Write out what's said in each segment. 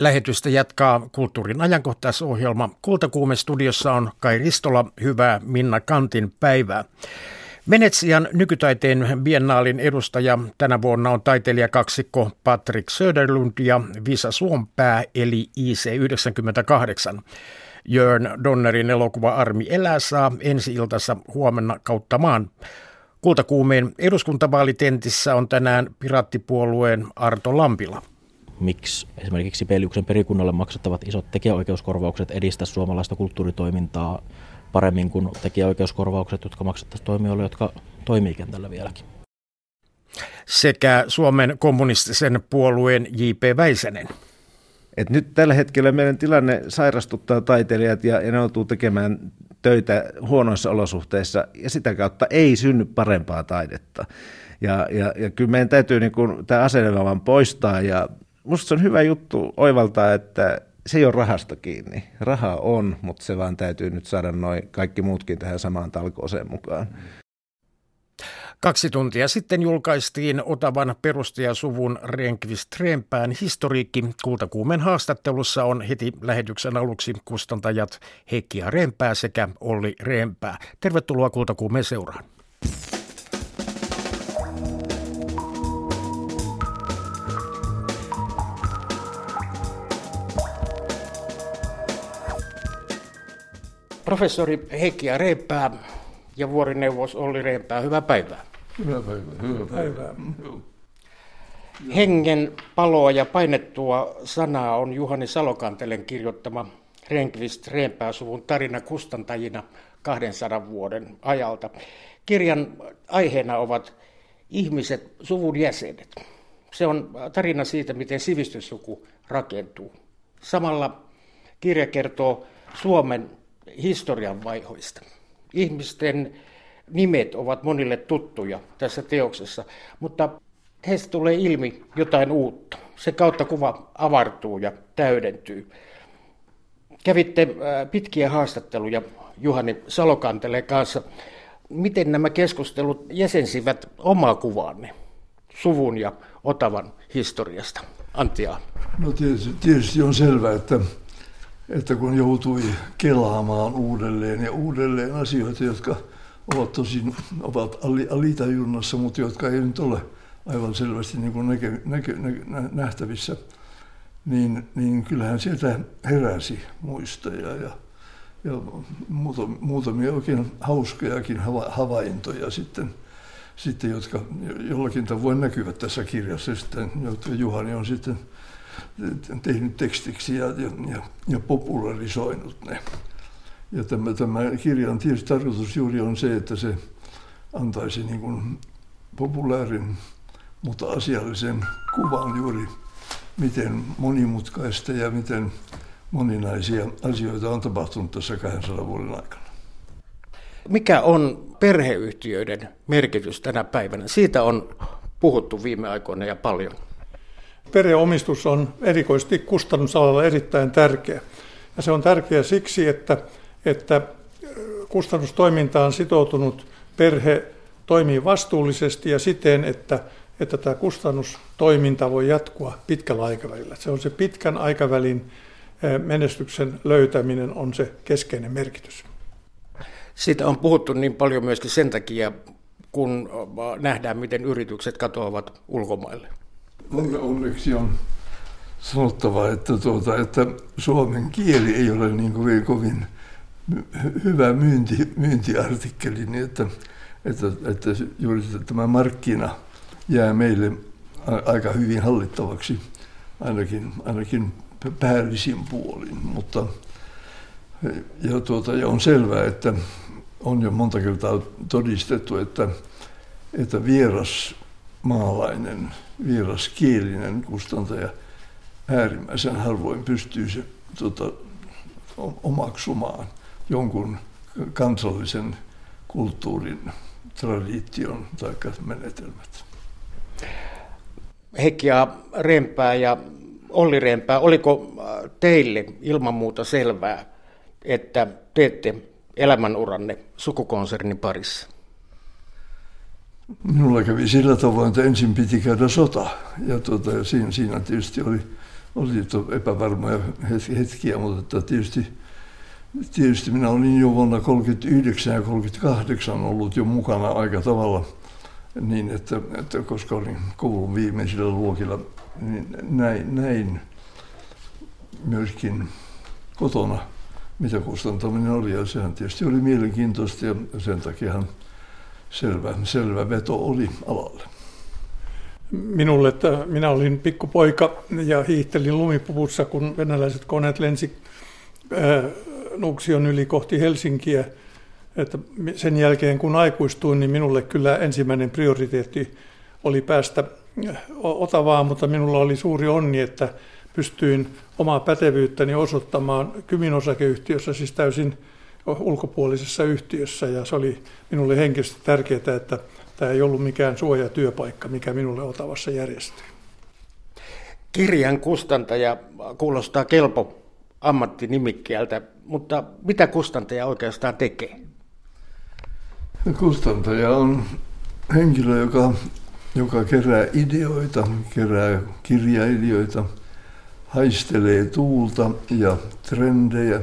Lähetystä jatkaa kulttuurin ajankohtaisohjelma. Kultakuume studiossa on Kai Ristola. Hyvää Minna Kantin päivää. Venetsian nykytaiteen biennaalin edustaja tänä vuonna on taiteilija kaksikko Patrick Söderlund ja Visa Suompää eli IC98. Jörn Donnerin elokuva Armi elää saa ensi iltassa huomenna kautta maan. Kultakuumeen eduskuntavaalitentissä on tänään Piraattipuolueen Arto Lampila miksi esimerkiksi Peliuksen perikunnalle maksettavat isot tekijäoikeuskorvaukset edistä suomalaista kulttuuritoimintaa paremmin kuin tekijäoikeuskorvaukset, jotka maksettaisiin toimijoille, jotka toimii kentällä vieläkin. Sekä Suomen kommunistisen puolueen J.P. Väisänen. Et nyt tällä hetkellä meidän tilanne sairastuttaa taiteilijat ja, ja ne joutuu tekemään töitä huonoissa olosuhteissa ja sitä kautta ei synny parempaa taidetta. Ja, ja, ja kyllä meidän täytyy niin kuin, tämä asenelma poistaa ja musta se on hyvä juttu oivaltaa, että se ei ole rahasta kiinni. Raha on, mutta se vaan täytyy nyt saada noin kaikki muutkin tähän samaan talkooseen mukaan. Kaksi tuntia sitten julkaistiin Otavan perustajasuvun Renkvist Rempään historiikki. Kultakuumen haastattelussa on heti lähetyksen aluksi kustantajat Heikki ja Rempää sekä Olli Rempää. Tervetuloa Kultakuumeen seuraan. Professori Heikki ja Reipää ja vuorineuvos Olli Reipää, hyvää päivää. Hyvää päivää. Hyvää päivää. Hengen paloa ja painettua sanaa on Juhani Salokantelen kirjoittama Renkvist Reempää-suvun tarina kustantajina 200 vuoden ajalta. Kirjan aiheena ovat ihmiset, suvun jäsenet. Se on tarina siitä, miten sivistyssuku rakentuu. Samalla kirja kertoo Suomen historian vaihoista. Ihmisten nimet ovat monille tuttuja tässä teoksessa, mutta heistä tulee ilmi jotain uutta. Se kautta kuva avartuu ja täydentyy. Kävitte äh, pitkiä haastatteluja Juhani Salokanteleen kanssa. Miten nämä keskustelut jäsensivät omaa kuvaanne suvun ja Otavan historiasta? Antia. No tietysti, tietysti on selvää, että että kun joutui kelaamaan uudelleen ja uudelleen asioita, jotka ovat tosin ovat alitajunnassa, mutta jotka ei nyt ole aivan selvästi niin kuin näke, näke, nä, nähtävissä, niin, niin kyllähän sieltä heräsi muistoja ja, ja muutamia oikein hauskojakin havaintoja sitten, sitten jotka jollakin tavoin näkyvät tässä kirjassa, sitten, jotka Juhani on sitten tehnyt tekstiksi ja, ja, ja, ja popularisoinut ne. Ja tämä, tämä kirjan tietysti tarkoitus juuri on se, että se antaisi niin kuin populaarin, mutta asiallisen kuvan juuri, miten monimutkaista ja miten moninaisia asioita on tapahtunut tässä 200 vuoden aikana. Mikä on perheyhtiöiden merkitys tänä päivänä? Siitä on puhuttu viime aikoina ja paljon perheomistus on erikoisesti kustannusalalla erittäin tärkeä. Ja se on tärkeä siksi, että, että kustannustoimintaan sitoutunut perhe toimii vastuullisesti ja siten, että, että tämä kustannustoiminta voi jatkua pitkällä aikavälillä. Se on se pitkän aikavälin menestyksen löytäminen on se keskeinen merkitys. Siitä on puhuttu niin paljon myöskin sen takia, kun nähdään, miten yritykset katoavat ulkomaille. Onneksi on sanottava, että, tuota, että suomen kieli ei ole niin kovin, kovin hyvä myynti, myyntiartikkeli, niin että, että, että juuri tämä markkina jää meille aika hyvin hallittavaksi, ainakin, ainakin päällisin puolin. Mutta ja, tuota, ja on selvää, että on jo monta kertaa todistettu, että, että vieras maalainen, vieraskielinen kustantaja äärimmäisen harvoin pystyy se tota, omaksumaan jonkun kansallisen kulttuurin, tradition tai menetelmät. Heikki ja Rempää ja Olli Rempää, oliko teille ilman muuta selvää, että teette elämänuranne sukukonsernin parissa? Minulla kävi sillä tavoin, että ensin piti käydä sota. Ja tuota, siinä, siinä tietysti oli oli epävarmoja hetkiä, mutta että tietysti, tietysti minä olin jo vuonna 1939 ja 1938 ollut jo mukana aika tavalla niin, että, että koska olin koulun viimeisillä luokilla, niin näin, näin myöskin kotona, mitä kustantaminen oli. Ja sehän tietysti oli mielenkiintoista ja sen takiahan selvä, selvä veto oli alalle. Minulle, että minä olin pikkupoika ja hiihtelin lumipuvussa, kun venäläiset koneet lensi ää, Nuksion yli kohti Helsinkiä. Että sen jälkeen kun aikuistuin, niin minulle kyllä ensimmäinen prioriteetti oli päästä Otavaan, mutta minulla oli suuri onni, että pystyin omaa pätevyyttäni osoittamaan Kymin osakeyhtiössä, siis täysin ulkopuolisessa yhtiössä. Ja se oli minulle henkisesti tärkeää, että tämä ei ollut mikään suojatyöpaikka, mikä minulle Otavassa järjestyi. Kirjan kustantaja kuulostaa kelpo ammattinimikkeeltä, mutta mitä kustantaja oikeastaan tekee? Kustantaja on henkilö, joka, joka kerää ideoita, kerää kirjailijoita, haistelee tuulta ja trendejä,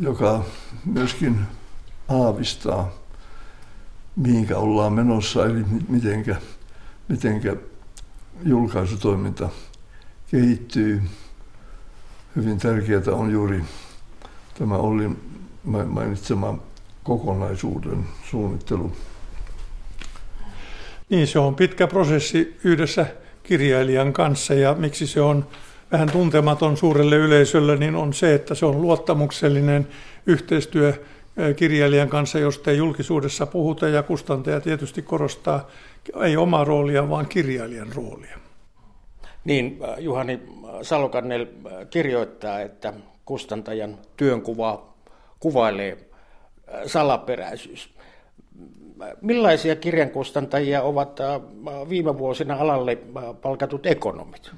joka myöskin aavistaa, mihinkä ollaan menossa, eli mitenkä, mitenkä julkaisutoiminta kehittyy. Hyvin tärkeää on juuri tämä Ollin mainitsema kokonaisuuden suunnittelu. Niin, se on pitkä prosessi yhdessä kirjailijan kanssa ja miksi se on vähän tuntematon suurelle yleisölle, niin on se, että se on luottamuksellinen yhteistyö kirjailijan kanssa, josta ei julkisuudessa puhuta ja kustantaja tietysti korostaa ei omaa roolia, vaan kirjailijan roolia. Niin, Juhani Salokannel kirjoittaa, että kustantajan työnkuva kuvailee salaperäisyys. Millaisia kirjankustantajia ovat viime vuosina alalle palkatut ekonomit?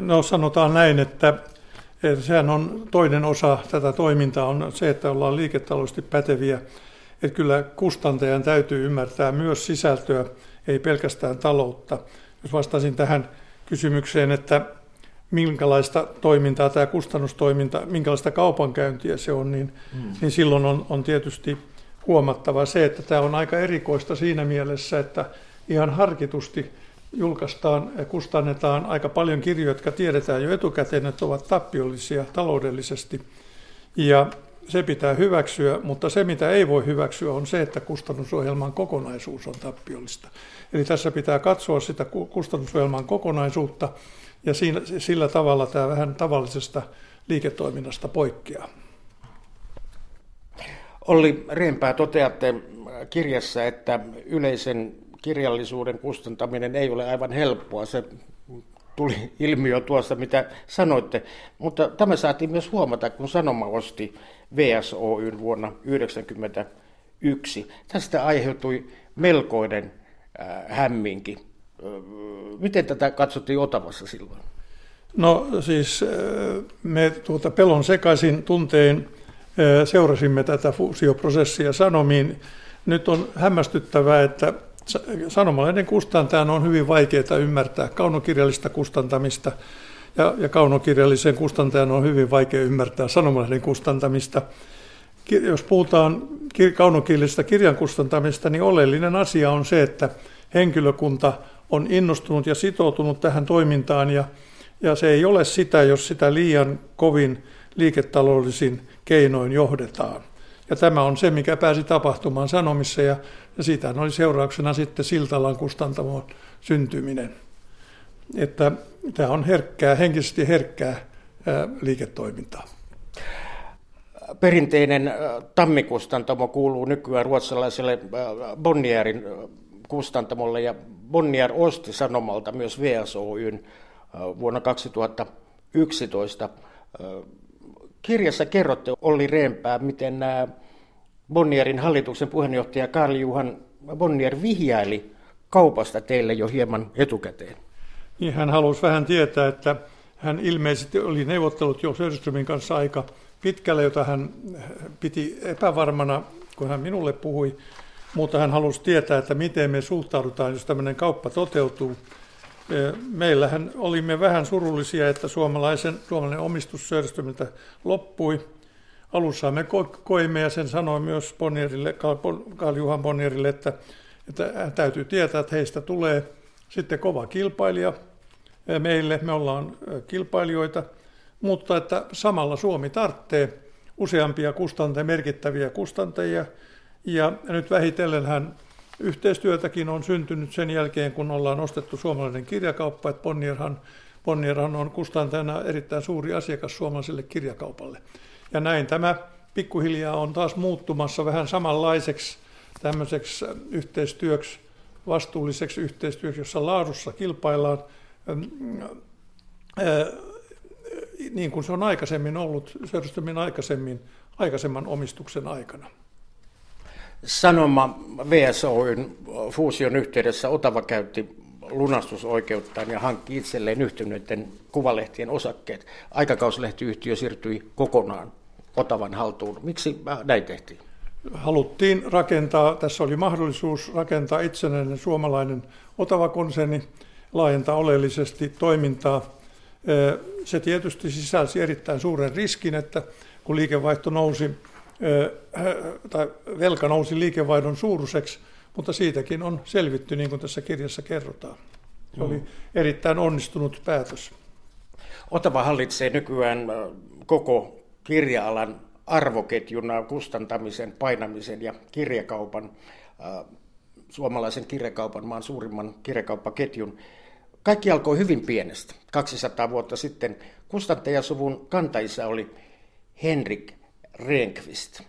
No sanotaan näin, että sehän on toinen osa tätä toimintaa on se, että ollaan liiketaloudellisesti päteviä. Että kyllä kustantajan täytyy ymmärtää myös sisältöä, ei pelkästään taloutta. Jos vastaisin tähän kysymykseen, että minkälaista toimintaa tämä kustannustoiminta, minkälaista kaupankäyntiä se on, niin, mm. niin silloin on, on tietysti huomattava se, että tämä on aika erikoista siinä mielessä, että ihan harkitusti julkaistaan ja kustannetaan aika paljon kirjoja, jotka tiedetään jo etukäteen, että ovat tappiollisia taloudellisesti. Ja se pitää hyväksyä, mutta se mitä ei voi hyväksyä on se, että kustannusohjelman kokonaisuus on tappiollista. Eli tässä pitää katsoa sitä kustannusohjelman kokonaisuutta ja siinä, sillä tavalla tämä vähän tavallisesta liiketoiminnasta poikkeaa. Olli Reenpää, toteatte kirjassa, että yleisen kirjallisuuden kustantaminen ei ole aivan helppoa. Se tuli ilmi jo tuosta, mitä sanoitte. Mutta tämä saatiin myös huomata, kun Sanoma osti VSOYn vuonna 1991. Tästä aiheutui melkoinen äh, hämminki. Miten tätä katsottiin Otavassa silloin? No siis me tuota pelon sekaisin tuntein seurasimme tätä fuusioprosessia Sanomiin. Nyt on hämmästyttävää, että sanomaleiden kustantajan on hyvin vaikeaa ymmärtää kaunokirjallista kustantamista ja, ja kaunokirjallisen kustantajan on hyvin vaikea ymmärtää sanomalehden kustantamista. Jos puhutaan kaunokirjallisesta kirjan kustantamista, niin oleellinen asia on se, että henkilökunta on innostunut ja sitoutunut tähän toimintaan ja, ja se ei ole sitä, jos sitä liian kovin liiketaloudellisin keinoin johdetaan. Ja tämä on se, mikä pääsi tapahtumaan Sanomissa ja, ja siitä oli seurauksena sitten Siltalan kustantamon syntyminen. Että tämä on herkkää, henkisesti herkkää ää, liiketoimintaa. Perinteinen tammikustantamo kuuluu nykyään ruotsalaiselle Bonnierin kustantamolle ja Bonnier osti Sanomalta myös VSOYn vuonna 2011. Kirjassa kerrotte Olli Reempää, miten nämä Bonnierin hallituksen puheenjohtaja Karl Juhan Bonnier vihjaili kaupasta teille jo hieman etukäteen. Niin hän halusi vähän tietää, että hän ilmeisesti oli neuvottelut jo Söderströmin kanssa aika pitkälle, jota hän piti epävarmana, kun hän minulle puhui mutta hän halusi tietää, että miten me suhtaudutaan, jos tämmöinen kauppa toteutuu. Meillähän olimme vähän surullisia, että suomalaisen, suomalainen omistus Söderströmiltä loppui. Alussa me ko- koimme ja sen sanoi myös Bonnierille, Karl Juhan Bonnierille, että, että täytyy tietää, että heistä tulee sitten kova kilpailija meille. Me ollaan kilpailijoita, mutta että samalla Suomi tarvitsee useampia kustantajia, merkittäviä kustantajia. Ja nyt vähitellen hän yhteistyötäkin on syntynyt sen jälkeen, kun ollaan ostettu suomalainen kirjakauppa, että Bonnierhan, Bonnierhan on kustantajana erittäin suuri asiakas suomalaiselle kirjakaupalle. Ja näin tämä pikkuhiljaa on taas muuttumassa vähän samanlaiseksi tämmöiseksi yhteistyöksi, vastuulliseksi yhteistyöksi, jossa laadussa kilpaillaan niin kuin se on aikaisemmin ollut, Söderströmin aikaisemmin, aikaisemman omistuksen aikana. Sanoma VSOyn fuusion yhteydessä Otava käytti lunastusoikeuttaan ja hankki itselleen yhtyneiden kuvalehtien osakkeet. Aikakauslehtiyhtiö siirtyi kokonaan Otavan haltuun. Miksi näin tehtiin? Haluttiin rakentaa, tässä oli mahdollisuus rakentaa itsenäinen suomalainen Otava-konserni, laajentaa oleellisesti toimintaa. Se tietysti sisälsi erittäin suuren riskin, että kun liikevaihto nousi tai velka nousi liikevaihdon suuruiseksi, mutta siitäkin on selvitty, niin kuin tässä kirjassa kerrotaan. Se oli mm. erittäin onnistunut päätös. Otava hallitsee nykyään koko kirja-alan arvoketjuna kustantamisen, painamisen ja kirjakaupan, suomalaisen kirjakaupan, maan suurimman kirjakauppaketjun. Kaikki alkoi hyvin pienestä. 200 vuotta sitten kustantajasuvun kantaisa oli Henrik Rehnqvist.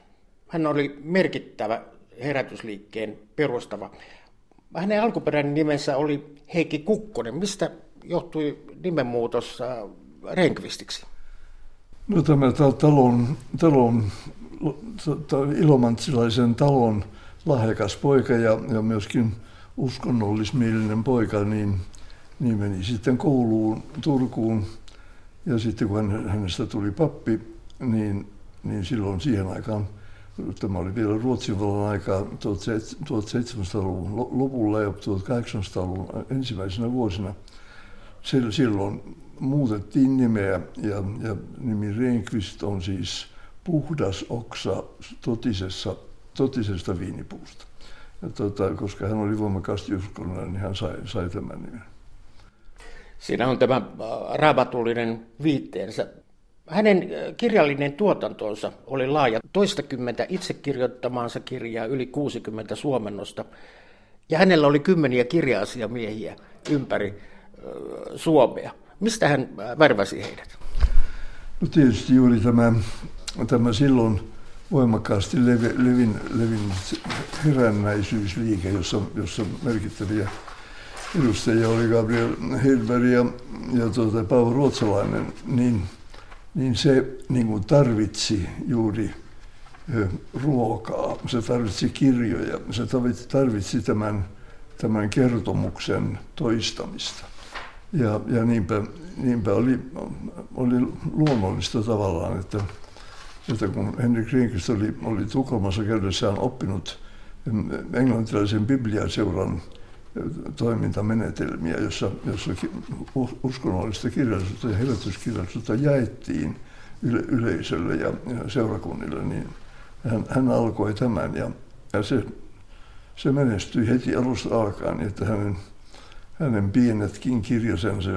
Hän oli merkittävä herätysliikkeen perustava. Hänen alkuperäinen nimensä oli Heikki Kukkonen. Mistä johtui nimenmuutos äh, Rehnqvistiksi? No tämä talon, talon ilomantsilaisen talon lahjakas poika ja, ja myöskin uskonnollismielinen poika, niin, niin meni sitten kouluun Turkuun. Ja sitten kun hänestä tuli pappi, niin niin silloin siihen aikaan, tämä oli vielä Ruotsin vallan aikaa 1700-luvun lopulla ja 1800-luvun ensimmäisenä vuosina, silloin muutettiin nimeä ja, ja nimi Rehnqvist on siis puhdas oksa totisessa, totisesta viinipuusta. Ja tota, koska hän oli voimakkaasti uskonnollinen, niin hän sai, sai tämän nimen. Siinä on tämä raamatullinen viitteensä. Hänen kirjallinen tuotantonsa oli laaja, toistakymmentä itse kirjoittamaansa kirjaa, yli 60 suomennosta. Ja hänellä oli kymmeniä kirja-asiamiehiä ympäri Suomea. Mistä hän värväsi heidät? No tietysti juuri tämä, tämä silloin voimakkaasti levi, levin, levin herännäisyysliike, jossa, jossa merkittäviä edustajia oli Gabriel Hedberg ja, ja tuota, Paavo Ruotsalainen, niin – niin se niin kuin tarvitsi juuri ruokaa, se tarvitsi kirjoja, se tarvitsi tämän, tämän kertomuksen toistamista. Ja, ja niinpä, niinpä oli, oli luonnollista tavallaan, että, että kun Henrik Rinkrist oli, oli Tukholmassa käydessään oppinut englantilaisen bibliaseuran toimintamenetelmiä, jossa, jossa uskonnollista kirjallisuutta ja herätyskirjallisuutta jaettiin yle, yleisölle ja, seurakunnille, niin hän, hän alkoi tämän ja, ja se, se menestyi heti alusta alkaen, niin että hänen, hänen pienetkin kirjasensa,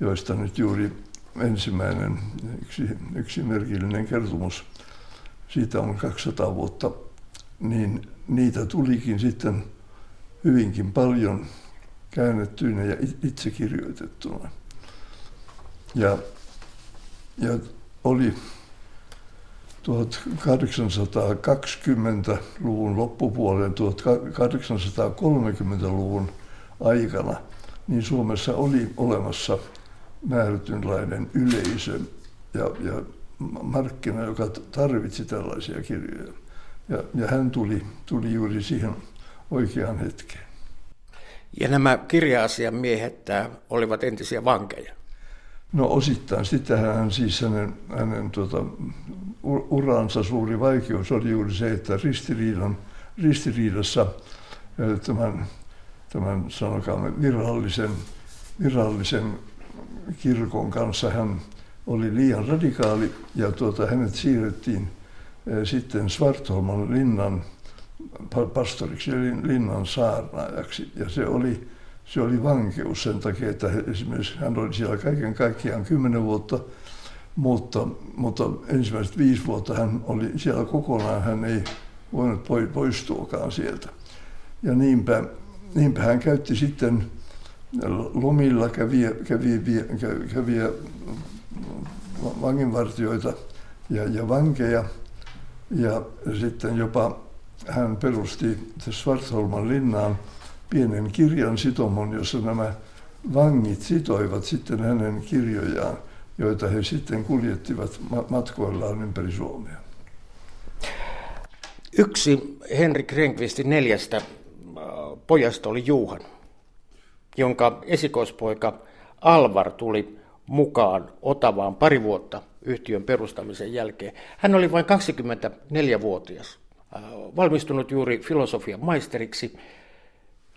joista nyt juuri ensimmäinen yksi, yksi merkillinen kertomus, siitä on 200 vuotta, niin niitä tulikin sitten – hyvinkin paljon käännettyinä ja itse kirjoitettuna. Ja, ja oli 1820-luvun loppupuolen, 1830-luvun aikana, niin Suomessa oli olemassa määrätynlainen yleisö ja, ja markkina, joka tarvitsi tällaisia kirjoja. Ja, ja hän tuli, tuli juuri siihen oikeaan hetkeen. Ja nämä kirja-asian miehet olivat entisiä vankeja? No osittain. Sitähän siis hänen, hänen tuota, uransa suuri vaikeus oli juuri se, että ristiriidan, ristiriidassa tämän, tämän sanokaamme virallisen virallisen kirkon kanssa. Hän oli liian radikaali ja tuota, hänet siirrettiin sitten Svartholman linnan pastoriksi, linnan saarnaajaksi. Ja se oli, se oli vankeus sen takia, että esimerkiksi hän oli siellä kaiken kaikkiaan kymmenen vuotta, mutta, mutta ensimmäiset viisi vuotta hän oli siellä kokonaan, hän ei voinut poistuakaan sieltä. Ja niinpä, niinpä hän käytti sitten lomilla käviä, käviä, käviä, vanginvartioita ja, ja vankeja. Ja sitten jopa hän perusti Svartholman linnaan pienen kirjan sitomon, jossa nämä vangit sitoivat sitten hänen kirjojaan, joita he sitten kuljettivat matkoillaan ympäri Suomea. Yksi Henrik Renkvistin neljästä äh, pojasta oli Juhan, jonka esikoispoika Alvar tuli mukaan Otavaan pari vuotta yhtiön perustamisen jälkeen. Hän oli vain 24-vuotias, äh, valmistunut juuri filosofian maisteriksi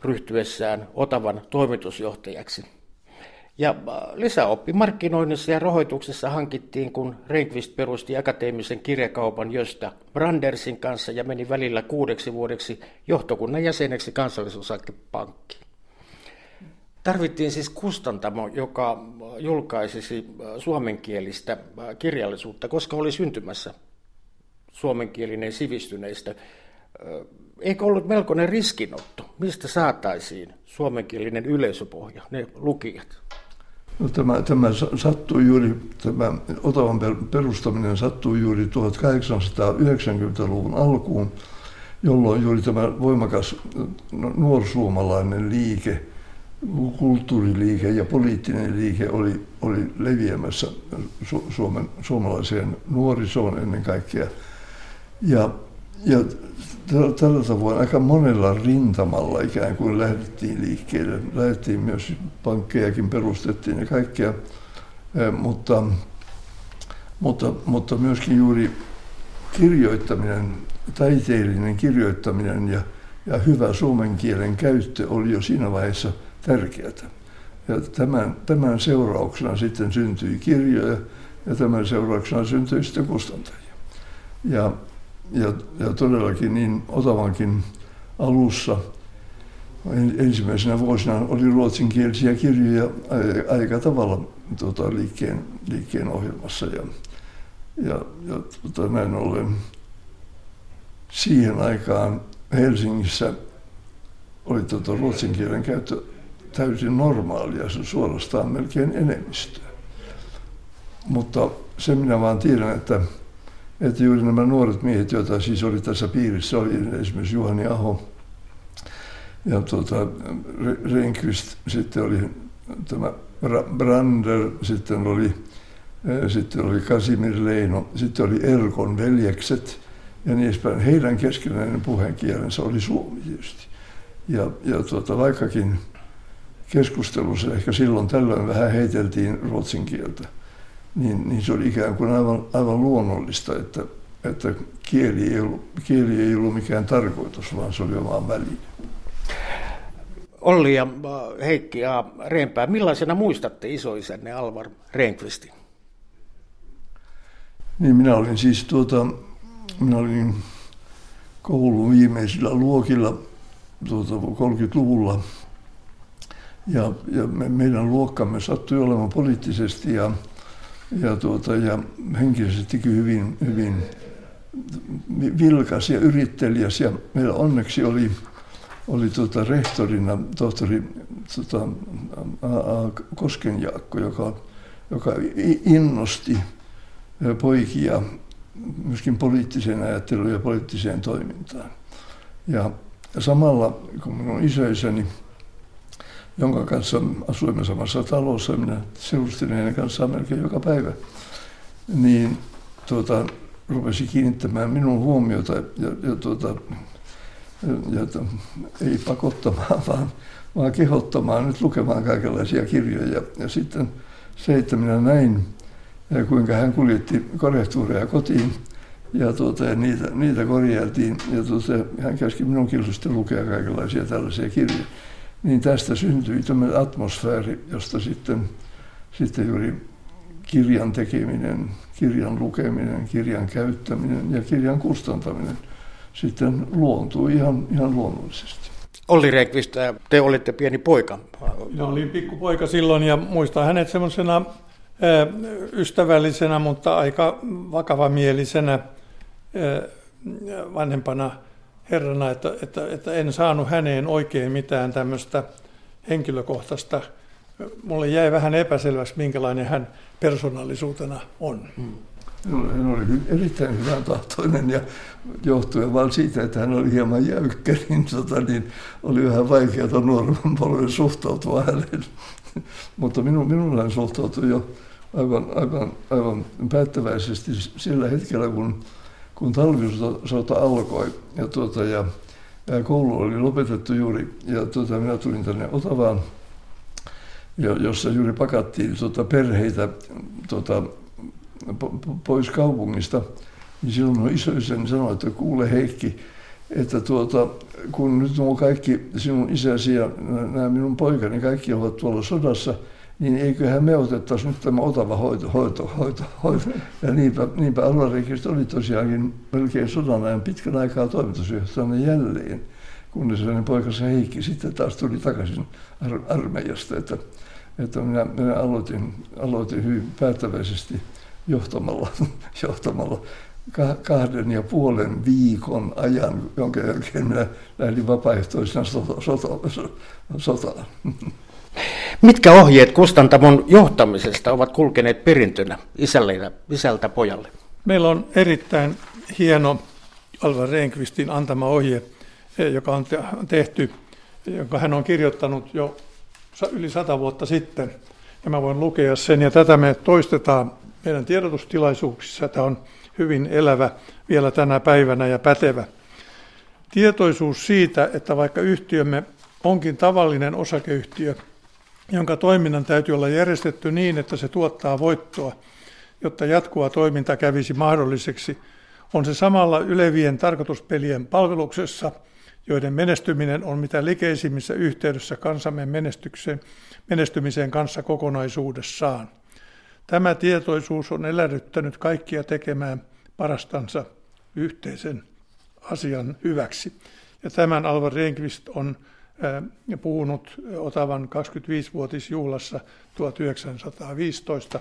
ryhtyessään Otavan toimitusjohtajaksi. Ja äh, lisäoppi markkinoinnissa ja rahoituksessa hankittiin, kun Renkvist perusti akateemisen kirjakaupan Jöstä Brandersin kanssa ja meni välillä kuudeksi vuodeksi johtokunnan jäseneksi kansallisosakepankkiin. Tarvittiin siis kustantamo, joka julkaisisi äh, suomenkielistä äh, kirjallisuutta, koska oli syntymässä suomenkielinen sivistyneistä. Eikö ollut melkoinen riskinotto? Mistä saataisiin suomenkielinen yleisöpohja, ne lukijat? No, tämä, tämä sattui juuri, tämä Otavan perustaminen sattui juuri 1890-luvun alkuun, jolloin juuri tämä voimakas nuorsuomalainen liike – kulttuuriliike ja poliittinen liike oli, oli leviämässä Su- Suomen, suomalaiseen nuorisoon ennen kaikkea. Ja, ja tällä tavoin aika monella rintamalla ikään kuin lähdettiin liikkeelle. Lähdettiin myös, pankkejakin perustettiin ja kaikkea, mutta, mutta, mutta myöskin juuri kirjoittaminen, taiteellinen kirjoittaminen ja, ja hyvä suomen kielen käyttö oli jo siinä vaiheessa – tärkeää. Ja tämän, tämän seurauksena sitten syntyi kirjoja ja tämän seurauksena syntyi sitten kustantajia. Ja, ja, ja todellakin niin Otavankin alussa ensimmäisenä vuosina oli ruotsinkielisiä kirjoja aika tavalla tuota, liikkeen, liikkeen ohjelmassa. Ja, ja, ja tuota, näin ollen siihen aikaan Helsingissä oli tuota, ruotsin kielen käyttö täysin normaalia, se suorastaan melkein enemmistö. Mutta se minä vaan tiedän, että, että juuri nämä nuoret miehet, joita siis oli tässä piirissä, oli esimerkiksi Juhani Aho ja tuota, Renkvist, sitten oli tämä Brander, sitten oli, eh, sitten oli Kasimir Leino, sitten oli Erkon veljekset ja niin edespäin. Heidän keskinäinen puheenkielensä oli suomi tietysti. Ja, ja tuota, vaikkakin keskustelussa ehkä silloin tällöin vähän heiteltiin ruotsin kieltä, niin, niin se oli ikään kuin aivan, aivan luonnollista, että, että kieli, ei ollut, kieli ei ollut mikään tarkoitus, vaan se oli vaan väline. Olli ja äh, Heikki ja Reenpää, millaisena muistatte isoisänne Alvar Renkvistin? Niin minä olin siis tuota, minä olin koulun viimeisillä luokilla tuota, 30-luvulla ja, ja me, meidän luokkamme sattui olemaan poliittisesti ja, ja, tuota, ja henkisestikin hyvin, hyvin vilkas ja yrittelijäs. Ja meillä onneksi oli, oli tuota rehtorina tohtori tuota, A.A. Koskenjaakko, joka, joka innosti poikia myöskin poliittiseen ajatteluun ja poliittiseen toimintaan. Ja samalla, kun minun isoisäni jonka kanssa asuimme samassa talossa, minä seurustin hänen kanssaan melkein joka päivä, niin tuota, rupesi kiinnittämään minun huomiota ja, ja, tuota, ja, ja ei pakottamaan, vaan, vaan kehottamaan nyt lukemaan kaikenlaisia kirjoja. Ja sitten se, että minä näin, kuinka hän kuljetti korehtuureja kotiin, ja, tuota, ja niitä, niitä korjailtiin, ja tuota, hän käski minunkin sitten lukea kaikenlaisia tällaisia kirjoja niin tästä syntyi tämmöinen atmosfääri, josta sitten, sitten juuri kirjan tekeminen, kirjan lukeminen, kirjan käyttäminen ja kirjan kustantaminen sitten luontuu ihan, ihan luonnollisesti. Olli Reikvist, te olitte pieni poika. Minä olin pikkupoika silloin ja muistan hänet semmoisena ystävällisenä, mutta aika vakavamielisenä vanhempana herrana, että, että, että en saanut häneen oikein mitään tämmöistä henkilökohtaista. Mulle jäi vähän epäselväksi, minkälainen hän persoonallisuutena on. Hmm. Hän oli erittäin hyvän tahtoinen ja johtuen vain siitä, että hän oli hieman jäykkä, niin, tota, niin oli vähän vaikeaa nuoremman polven suhtautua häneen. Mutta minun, minulla hän suhtautui jo aivan, aivan, aivan päättäväisesti sillä hetkellä, kun, kun talvisota alkoi ja, tuota, ja, ja koulu oli lopetettu juuri ja tuota, minä tulin tänne Otavaan, jossa juuri pakattiin tuota, perheitä tuota, pois kaupungista, niin silloin isoiseni sanoi, että kuule Heikki, että tuota, kun nyt nuo kaikki sinun isäsi ja nämä minun poikani kaikki ovat tuolla sodassa, niin eiköhän me otettaisi nyt tämä otava hoito, hoito, hoito, hoito. Ja niinpä, niinpä Alvarikista oli tosiaankin melkein sodan ajan pitkän aikaa toimitusjohtajana jälleen, kunnes hänen poikansa Heikki sitten taas tuli takaisin ar- armeijasta, että, että minä, minä aloitin, aloitin hyvin päättäväisesti johtamalla, johtamalla kahden ja puolen viikon ajan, jonka jälkeen minä lähdin vapaaehtoisena sotaan. Mitkä ohjeet kustantamon johtamisesta ovat kulkeneet perintönä isälle, isältä pojalle? Meillä on erittäin hieno Alva Rehnqvistin antama ohje, eh, joka on tehty, jonka hän on kirjoittanut jo yli sata vuotta sitten. Ja mä voin lukea sen, ja tätä me toistetaan meidän tiedotustilaisuuksissa. Tämä on hyvin elävä vielä tänä päivänä ja pätevä. Tietoisuus siitä, että vaikka yhtiömme onkin tavallinen osakeyhtiö, jonka toiminnan täytyy olla järjestetty niin, että se tuottaa voittoa, jotta jatkuva toiminta kävisi mahdolliseksi, on se samalla ylevien tarkoituspelien palveluksessa, joiden menestyminen on mitä likeisimmissä yhteydessä kansamme menestykseen, menestymiseen kanssa kokonaisuudessaan. Tämä tietoisuus on elädyttänyt kaikkia tekemään parastansa yhteisen asian hyväksi. Ja tämän Alvar Rehnqvist on puhunut Otavan 25-vuotisjuhlassa 1915,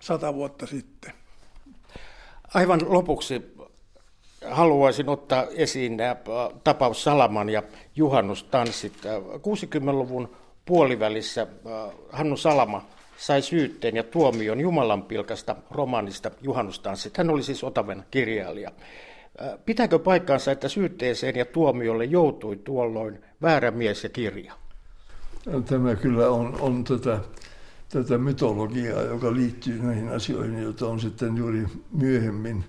sata vuotta sitten. Aivan lopuksi haluaisin ottaa esiin tapaus Salaman ja juhannustanssit. 60-luvun puolivälissä Hannu Salama sai syytteen ja tuomion Jumalan pilkasta romaanista Juhannustanssit. Hän oli siis Otaven kirjailija. Pitääkö paikkaansa, että syytteeseen ja tuomiolle joutui tuolloin väärä mies ja kirja? Tämä kyllä on, on tätä, tätä mytologiaa, joka liittyy näihin asioihin, joita on sitten juuri myöhemmin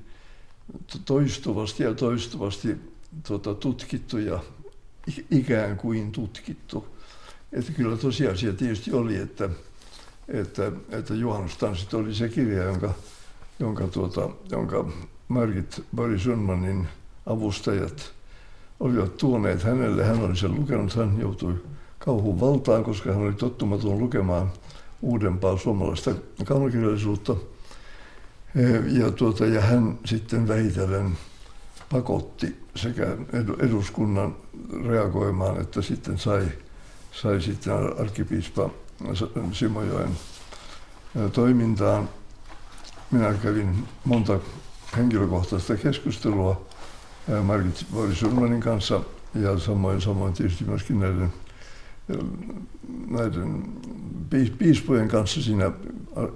toistuvasti ja toistuvasti tuota, tutkittu ja ikään kuin tutkittu. Että kyllä tosiasia tietysti oli, että että, että juhannustanssit oli se kirja, jonka, jonka, tuota, jonka Margit Boris Sundmanin avustajat olivat tuoneet hänelle. Hän oli sen lukenut, hän joutui kauhun valtaan, koska hän oli tottumaton lukemaan uudempaa suomalaista kaunokirjallisuutta. Ja, tuota, ja hän sitten vähitellen pakotti sekä eduskunnan reagoimaan, että sitten sai, sai sitten arkkipiispa Simojoen toimintaan. Minä kävin monta henkilökohtaista keskustelua Margit Boris Urmanin kanssa ja samoin, samoin tietysti myöskin näiden, näiden piispojen kanssa. Siinä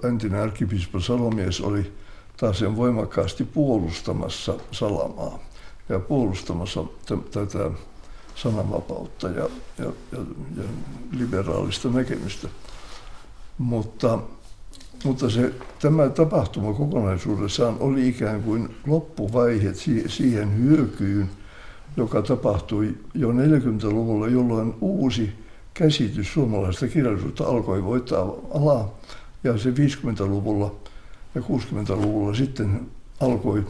entinen arkkipiispo Salomies oli taas sen voimakkaasti puolustamassa salamaa ja puolustamassa tätä sananvapautta ja, ja, ja, ja liberaalista näkemystä. Mutta, mutta se, tämä tapahtuma kokonaisuudessaan oli ikään kuin loppuvaihe siihen hyökyyn, joka tapahtui jo 40-luvulla, jolloin uusi käsitys suomalaisesta kirjallisuutta alkoi voittaa alaa. Ja se 50-luvulla ja 60-luvulla sitten alkoi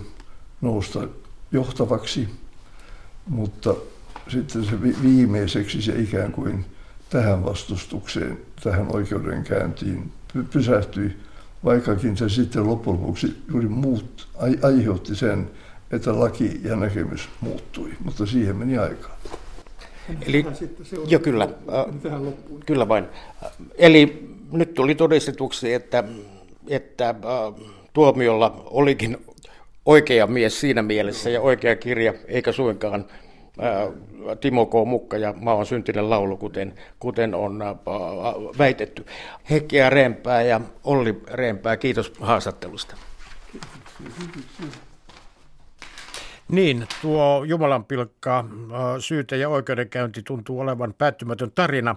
nousta johtavaksi, mutta sitten se viimeiseksi se ikään kuin tähän vastustukseen, tähän oikeudenkäyntiin pysähtyi, vaikkakin se sitten loppujen lopuksi juuri muut, aiheutti sen, että laki ja näkemys muuttui, mutta siihen meni aikaa. Eli, jo kyllä, äh, kyllä vain. Eli nyt tuli todistetuksi, että, että äh, tuomiolla olikin oikea mies siinä mielessä ja oikea kirja, eikä suinkaan Timo K. Mukka ja Maa on syntinen laulu, kuten, kuten on väitetty. Hekkiä Reempää ja Olli Reempää, kiitos haastattelusta. Niin, tuo Jumalanpilkka, syyte ja oikeudenkäynti tuntuu olevan päättymätön tarina.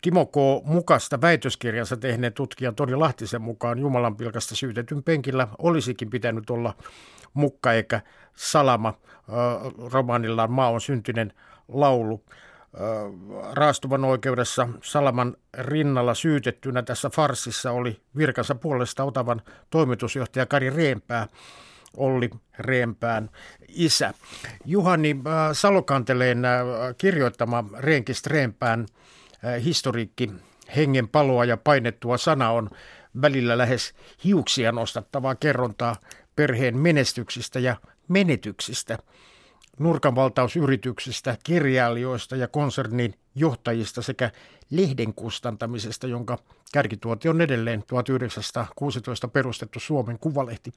Timo K. Mukasta väitöskirjansa tehneen tutkijan Toni Lahtisen mukaan Jumalanpilkasta syytetyn penkillä olisikin pitänyt olla Mukka eikä Salama. Romaanillaan Maa on syntinen laulu. Raastuvan oikeudessa Salaman rinnalla syytettynä tässä farsissa oli virkansa puolesta otavan toimitusjohtaja Kari Reempää. Olli Reempään isä. Juhani Salokanteleen kirjoittama Reenkist Reempään historiikki hengen paloa ja painettua sana on välillä lähes hiuksia nostattavaa kerrontaa perheen menestyksistä ja menetyksistä, nurkanvaltausyrityksistä, kirjailijoista ja konsernin johtajista sekä lehden kustantamisesta, jonka kärkituoti on edelleen 1916 perustettu Suomen Kuvalehti.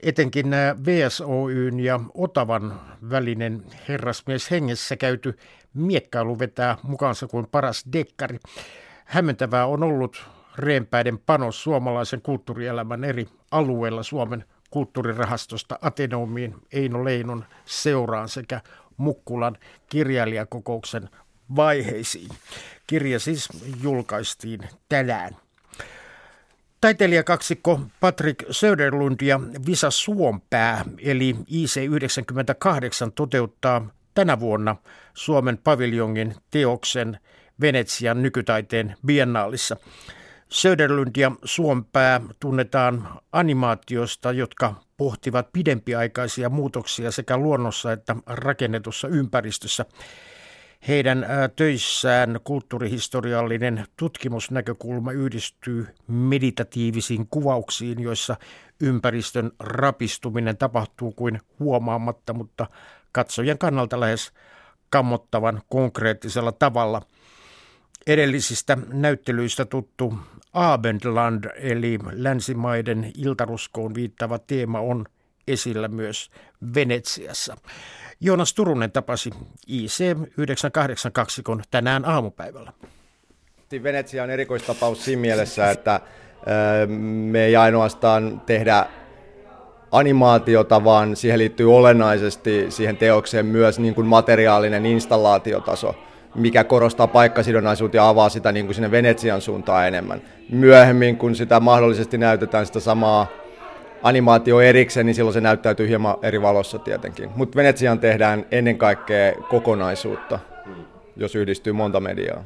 Etenkin VSOYn ja Otavan välinen herrasmies hengessä käyty miekkailu vetää mukaansa kuin paras dekkari. Hämmentävää on ollut Reenpäiden panos suomalaisen kulttuurielämän eri alueilla Suomen kulttuurirahastosta Ateneumiin, Eino Leinon seuraan sekä Mukkulan kirjailijakokouksen vaiheisiin. Kirja siis julkaistiin tänään. Taiteilijakaksikko Patrick Söderlund ja Visa Suompää eli IC98 toteuttaa tänä vuonna Suomen paviljongin teoksen Venetsian nykytaiteen biennaalissa. Söderlund ja Suompää tunnetaan animaatiosta, jotka pohtivat pidempiaikaisia muutoksia sekä luonnossa että rakennetussa ympäristössä. Heidän töissään kulttuurihistoriallinen tutkimusnäkökulma yhdistyy meditatiivisiin kuvauksiin, joissa ympäristön rapistuminen tapahtuu kuin huomaamatta, mutta katsojan kannalta lähes kammottavan konkreettisella tavalla. Edellisistä näyttelyistä tuttu Abendland eli länsimaiden iltaruskoon viittava teema on esillä myös Venetsiassa. Joonas Turunen tapasi IC982 tänään aamupäivällä. Venetsia on erikoistapaus siinä mielessä, että me ei ainoastaan tehdä animaatiota, vaan siihen liittyy olennaisesti siihen teokseen myös niin kuin materiaalinen installaatiotaso, mikä korostaa paikkasidonnaisuutta ja avaa sitä niin kuin sinne Venetsian suuntaan enemmän. Myöhemmin, kun sitä mahdollisesti näytetään sitä samaa animaatio erikseen, niin silloin se näyttäytyy hieman eri valossa tietenkin. Mutta Venetsiaan tehdään ennen kaikkea kokonaisuutta, jos yhdistyy monta mediaa.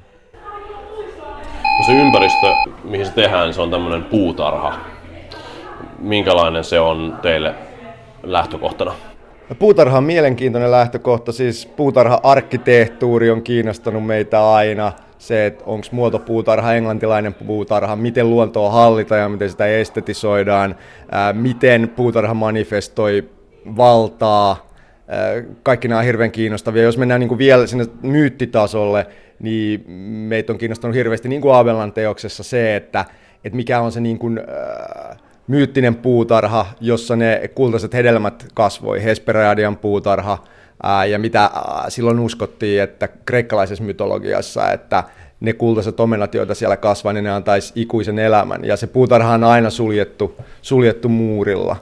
No se ympäristö, mihin se tehdään, se on tämmöinen puutarha. Minkälainen se on teille lähtökohtana? Puutarha on mielenkiintoinen lähtökohta, siis puutarha-arkkitehtuuri on kiinnostanut meitä aina – se, että onko muotopuutarha englantilainen puutarha, miten luontoa hallitaan ja miten sitä estetisoidaan, ää, miten puutarha manifestoi valtaa, ää, kaikki nämä on hirveän kiinnostavia. Jos mennään niin kuin vielä sinne myyttitasolle, niin meitä on kiinnostanut hirveästi niin kuin Aabelan teoksessa se, että, että mikä on se niin kuin, ää, myyttinen puutarha, jossa ne kultaiset hedelmät kasvoi, Hesperadian puutarha, ja mitä silloin uskottiin, että kreikkalaisessa mytologiassa, että ne kultaiset omenat, joita siellä kasvaa, niin ne antaisi ikuisen elämän. Ja se puutarha on aina suljettu, suljettu muurilla.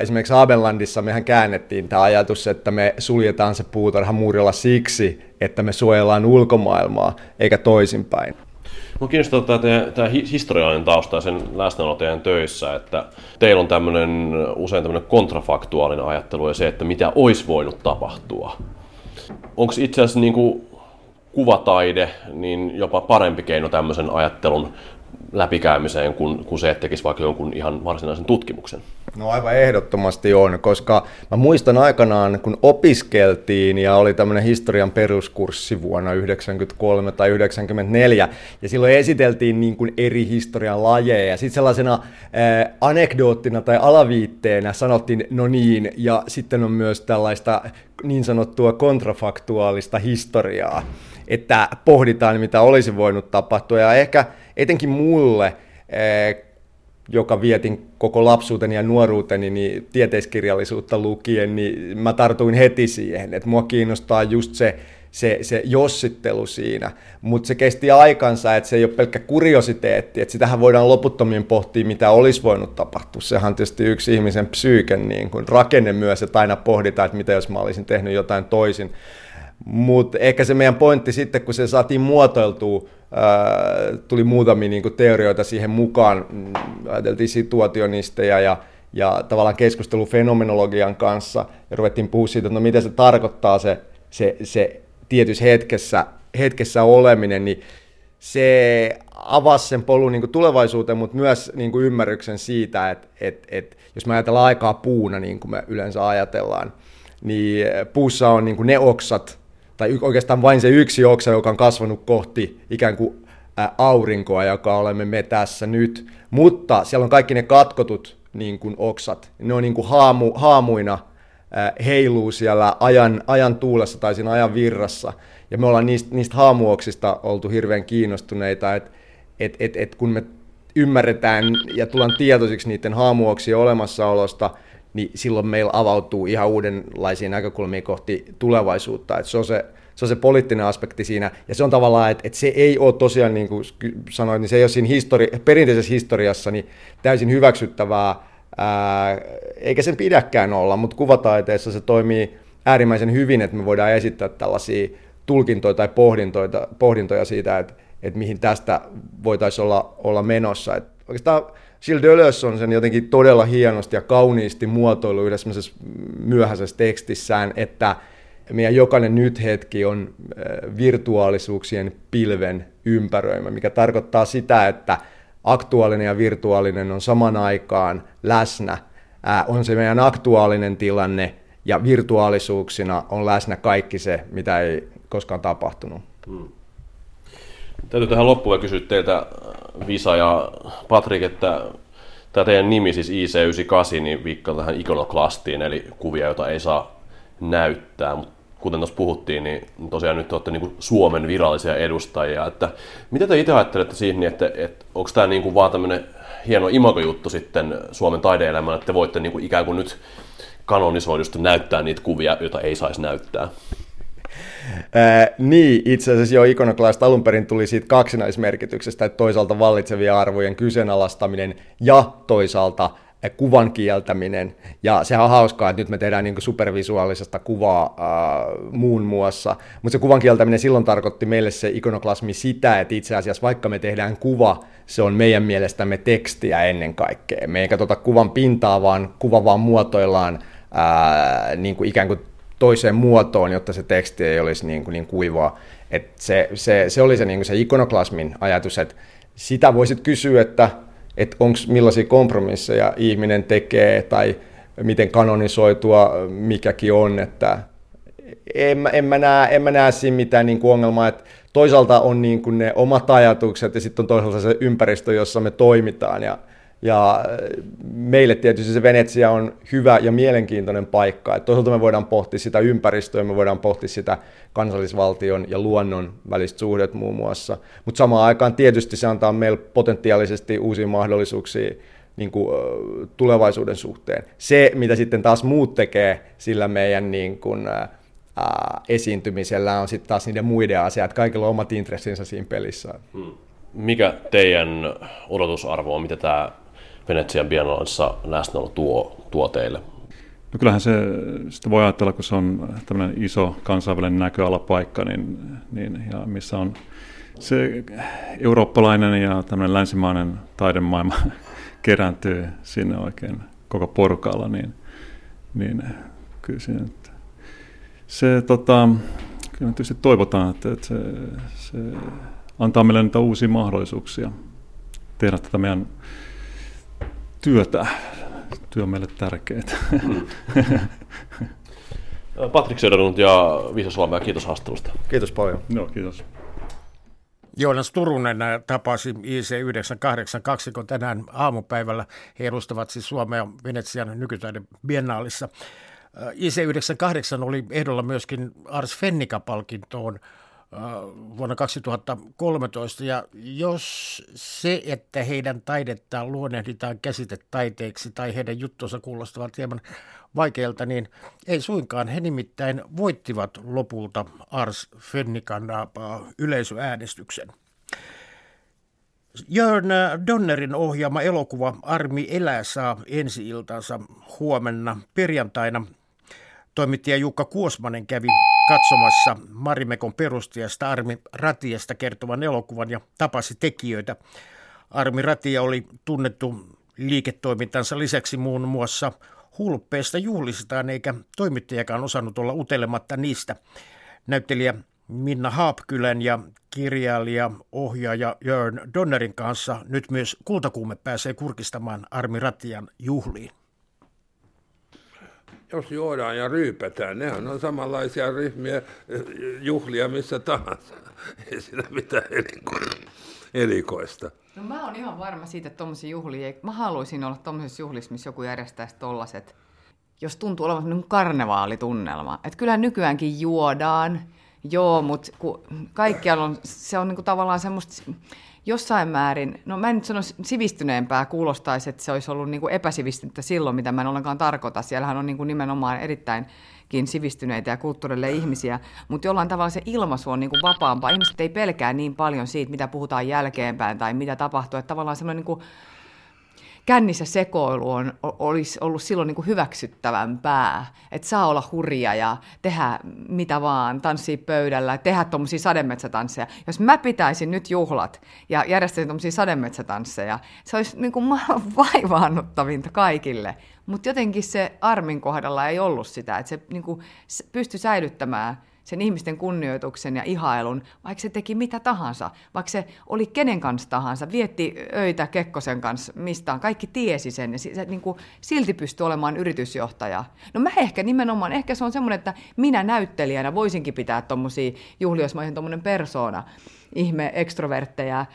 Esimerkiksi Abellandissa mehän käännettiin tämä ajatus, että me suljetaan se puutarha muurilla siksi, että me suojellaan ulkomaailmaa, eikä toisinpäin. Mua kiinnostaa tämä, tämä historiallinen tausta ja sen läsnäolo teidän töissä, että teillä on tämmöinen, usein tämmöinen kontrafaktuaalinen ajattelu ja se, että mitä olisi voinut tapahtua. Onko itse asiassa niin kuvataide niin jopa parempi keino tämmöisen ajattelun läpikäymiseen kuin, kuin se, että tekisi vaikka jonkun ihan varsinaisen tutkimuksen? No aivan ehdottomasti on, koska mä muistan aikanaan, kun opiskeltiin ja oli tämmöinen historian peruskurssi vuonna 1993 tai 1994, ja silloin esiteltiin niin kuin eri historian lajeja, ja sitten sellaisena äh, anekdoottina tai alaviitteenä sanottiin, no niin, ja sitten on myös tällaista niin sanottua kontrafaktuaalista historiaa, että pohditaan, mitä olisi voinut tapahtua, ja ehkä etenkin mulle, äh, joka vietin koko lapsuuteni ja nuoruuteni niin tieteiskirjallisuutta lukien, niin mä tartuin heti siihen, että mua kiinnostaa just se, se, se jossittelu siinä, mutta se kesti aikansa, että se ei ole pelkkä kuriositeetti, että sitähän voidaan loputtomien pohtia, mitä olisi voinut tapahtua. Sehän on tietysti yksi ihmisen psyyken niin kun rakenne myös, että aina pohditaan, että mitä jos mä olisin tehnyt jotain toisin. Mutta ehkä se meidän pointti sitten, kun se saatiin muotoiltua, ää, tuli muutamia niin kuin teorioita siihen mukaan, mm, ajateltiin situationisteja ja, ja tavallaan keskustelu fenomenologian kanssa, ja ruvettiin puhua siitä, että no mitä se tarkoittaa se, se, se tietyssä hetkessä, hetkessä oleminen, niin se avasi sen polun niin tulevaisuuteen, mutta myös niin kuin ymmärryksen siitä, että, että, että jos me ajatellaan aikaa puuna, niin kuin me yleensä ajatellaan, niin puussa on niin kuin ne oksat, tai oikeastaan vain se yksi oksa, joka on kasvanut kohti ikään kuin aurinkoa, joka olemme me tässä nyt. Mutta siellä on kaikki ne katkotut niin kuin oksat. Ne on niin kuin haamu, haamuina heiluu siellä ajan, ajan tuulessa tai siinä ajan virrassa. Ja me ollaan niistä, niistä haamuoksista oltu hirveän kiinnostuneita, että et, et, et kun me ymmärretään ja tullaan tietoisiksi niiden haamuoksien olemassaolosta – niin silloin meillä avautuu ihan uudenlaisia näkökulmia kohti tulevaisuutta. Et se, on se, se on se poliittinen aspekti siinä, ja se on tavallaan, että, että se ei ole tosiaan, niin kuin sanoin, niin se ei ole siinä histori- perinteisessä historiassa niin täysin hyväksyttävää, ää, eikä sen pidäkään olla, mutta kuvataiteessa se toimii äärimmäisen hyvin, että me voidaan esittää tällaisia tulkintoja tai pohdintoja, pohdintoja siitä, että, että mihin tästä voitaisiin olla, olla menossa. Et oikeastaan Gilles Deleuze on sen jotenkin todella hienosti ja kauniisti muotoilu yhdessä myöhäisessä tekstissään, että meidän jokainen nyt-hetki on äh, virtuaalisuuksien pilven ympäröimä, mikä tarkoittaa sitä, että aktuaalinen ja virtuaalinen on saman aikaan läsnä. Äh, on se meidän aktuaalinen tilanne ja virtuaalisuuksina on läsnä kaikki se, mitä ei koskaan tapahtunut. Hmm. Täytyy tähän loppuun kysyä teiltä Visa ja Patrik, että tämä teidän nimi siis IC98 niin viikkaa tähän ikonoklastiin, eli kuvia, joita ei saa näyttää, mutta kuten tuossa puhuttiin, niin tosiaan nyt olette niin Suomen virallisia edustajia. Että mitä te itse ajattelette siihen, että, että onko tämä niin kuin vaan tämmöinen hieno imagojuttu sitten Suomen taideelämään, että te voitte niin kuin ikään kuin nyt kanonisoidusti näyttää niitä kuvia, joita ei saisi näyttää? Ää, niin, itse asiassa jo ikonoklaista alun perin tuli siitä kaksinaismerkityksestä, että toisaalta vallitsevia arvojen kyseenalaistaminen ja toisaalta kuvan kieltäminen. Ja sehän on hauskaa, että nyt me tehdään niin supervisuaalisesta kuvaa äh, muun muassa. Mutta se kuvan kieltäminen silloin tarkoitti meille se ikonoklasmi sitä, että itse asiassa vaikka me tehdään kuva, se on meidän mielestämme tekstiä ennen kaikkea. Me ei katsota kuvan pintaa, vaan kuva vaan muotoillaan äh, niin kuin ikään kuin toiseen muotoon, jotta se teksti ei olisi niin, kuin niin kuivaa. Et se, se, se oli se, niin kuin se ikonoklasmin ajatus, että sitä voisit kysyä, että, että onko millaisia kompromisseja ihminen tekee tai miten kanonisoitua mikäkin on, että en, en, mä, näe, en mä näe siinä mitään niin kuin ongelmaa, että toisaalta on niin kuin ne omat ajatukset ja sitten on toisaalta se ympäristö, jossa me toimitaan ja ja meille tietysti se Venetsia on hyvä ja mielenkiintoinen paikka. Et toisaalta me voidaan pohtia sitä ympäristöä, me voidaan pohtia sitä kansallisvaltion ja luonnon välistä suhdet muun muassa. Mutta samaan aikaan tietysti se antaa meille potentiaalisesti uusia mahdollisuuksia niin kuin, tulevaisuuden suhteen. Se, mitä sitten taas muut tekee sillä meidän niin kuin, ää, esiintymisellä, on sitten taas niiden muiden asiat. Kaikilla on omat intressinsä siinä pelissä. Hmm. Mikä teidän odotusarvo on, mitä tämä Venetsian Biennalissa läsnäolo tuo, tuo teille? No kyllähän se, sitä voi ajatella, kun se on tämmöinen iso kansainvälinen näköalapaikka, niin, niin, ja missä on se eurooppalainen ja tämmöinen länsimainen taidemaailma kerääntyy sinne oikein koko porukalla, niin, niin kyllä se, se tota, kyllä tietysti toivotaan, että, että se, se antaa meille niitä uusia mahdollisuuksia tehdä tätä meidän työtä työ on meille tärkeää. Patrik Söderlund ja Viisa Suomea, kiitos haastattelusta. Kiitos paljon. Joo, kiitos. Joonas Turunen tapasi IC98 kun tänään aamupäivällä. He edustavat siis Suomea Venetsian nykytaiden biennaalissa. IC98 oli ehdolla myöskin Ars Fennica-palkintoon vuonna 2013. Ja jos se, että heidän taidettaan luonnehditaan käsitetaiteeksi tai heidän juttunsa kuulostavat hieman vaikealta, niin ei suinkaan. He nimittäin voittivat lopulta Ars Fennikan yleisöäänestyksen. Jörn Donnerin ohjaama elokuva Armi elää saa ensi-iltansa huomenna perjantaina. Toimittaja Jukka Kuosmanen kävi katsomassa Marimekon perustajasta Armi Ratiasta kertovan elokuvan ja tapasi tekijöitä. Armi Ratia oli tunnettu liiketoimintansa lisäksi muun muassa hulppeista juhlistaan, eikä toimittajakaan osannut olla utelematta niistä. Näyttelijä Minna Haapkylän ja kirjailija, ohjaaja Jörn Donnerin kanssa nyt myös Kultakuume pääsee kurkistamaan Armi Ratian juhliin. Jos juodaan ja ryypätään, nehän on samanlaisia ryhmiä, juhlia missä tahansa. Ei siinä mitään erikoista. No mä oon ihan varma siitä, että tuommoisia juhlia, mä haluaisin olla tuommoisessa juhlissa, missä joku järjestäisi tollaset, jos tuntuu olevan sellainen karnevaalitunnelma. Että kyllähän nykyäänkin juodaan, joo, mutta kaikkialla on, se on niinku tavallaan semmoista, jossain määrin, no mä en nyt sano sivistyneempää, kuulostaisi, että se olisi ollut niinku epäsivistynyttä silloin, mitä mä en ollenkaan tarkoita. Siellähän on niinku nimenomaan erittäinkin sivistyneitä ja kulttuurille ihmisiä, mutta jollain tavalla se ilmaisu on niinku vapaampaa. Ihmiset ei pelkää niin paljon siitä, mitä puhutaan jälkeenpäin tai mitä tapahtuu, että tavallaan semmoinen niinku kännissä sekoilu on, olisi ollut silloin niin kuin hyväksyttävämpää. Että saa olla hurja ja tehdä mitä vaan, tanssia pöydällä, tehdä tuommoisia sademetsätansseja. Jos mä pitäisin nyt juhlat ja järjestäisin tuommoisia sademetsätansseja, se olisi niin kuin vaivaannuttavinta kaikille. Mutta jotenkin se Armin kohdalla ei ollut sitä, että se niin kuin pystyi säilyttämään – sen ihmisten kunnioituksen ja ihailun, vaikka se teki mitä tahansa, vaikka se oli kenen kanssa tahansa, vietti öitä Kekkosen kanssa mistään, kaikki tiesi sen ja se niin kuin silti pystyi olemaan yritysjohtaja. No mä ehkä nimenomaan, ehkä se on semmoinen, että minä näyttelijänä voisinkin pitää tuommoisia juhlia, jos mä olisin tuommoinen persona, ihme ekstroverttejä,